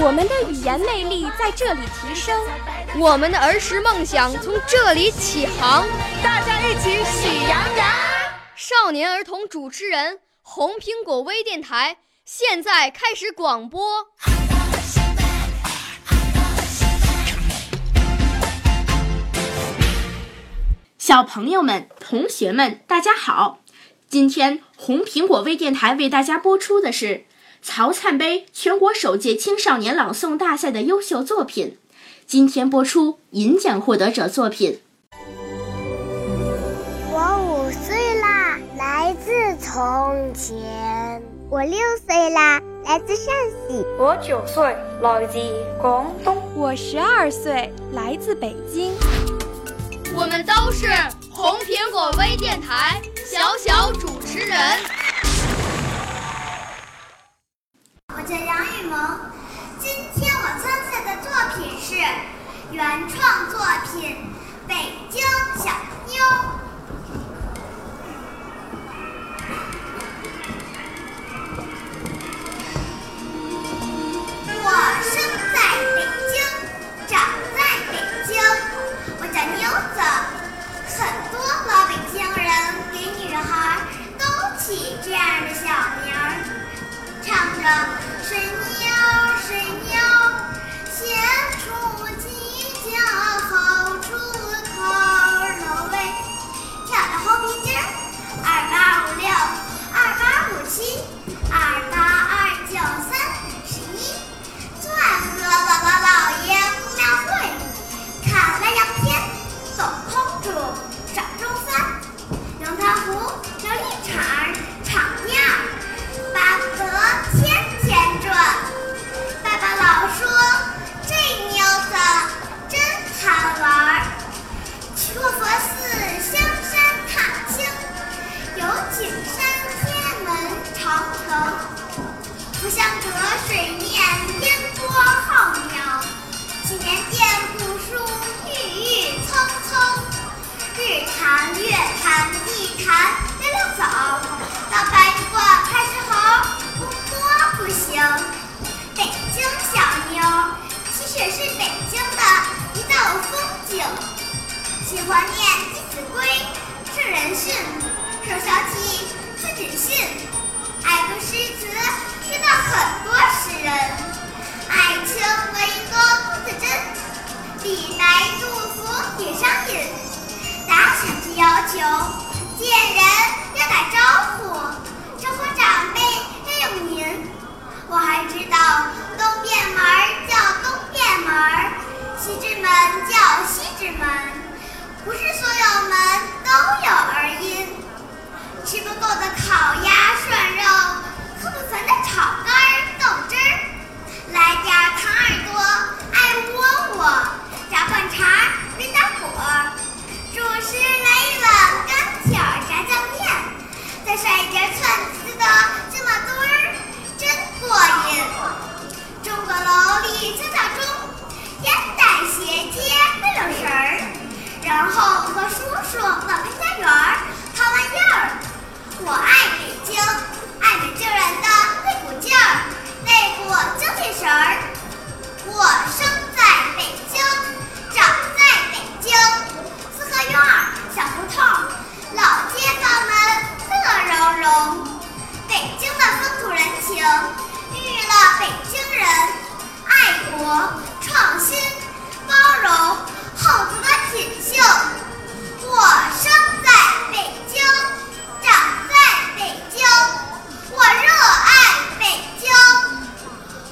我们的语言魅力在这里提升，我们的儿时梦想从这里起航。大家一起喜羊羊。少年儿童主持人，红苹果微电台现在开始广播。小朋友们、同学们，大家好！今天红苹果微电台为大家播出的是。曹灿杯全国首届青少年朗诵大赛的优秀作品，今天播出银奖获得者作品。我五岁啦，来自从前；我六岁啦，来自陕西；我九岁，来自广东；我十二岁，来自北京。我们都是红苹果微电台小小主持人。我叫杨雨萌，今天我参赛的作品是原创作品《北京小妞》。我生在北京，长在北京，我叫妞子。很多老北京人给女孩都起这样的小名儿，唱着。水妞，水妞，先出犄角李白、杜甫也上瘾。达成绩要求，见人要打，招呼创新包容厚德的品性我生在北京长在北京我热爱北京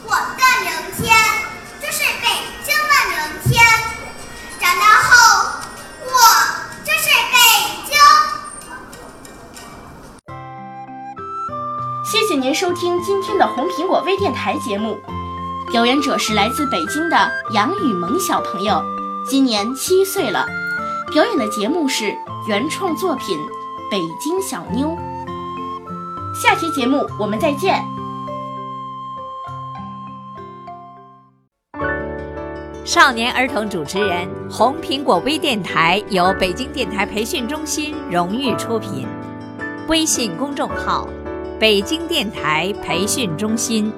我的明天就是北京的明天长大后我就是北京谢谢您收听今天的红苹果微电台节目。表演者是来自北京的杨雨萌小朋友，今年七岁了。表演的节目是原创作品《北京小妞》。下期节目我们再见。少年儿童主持人，红苹果微电台由北京电台培训中心荣誉出品，微信公众号：北京电台培训中心。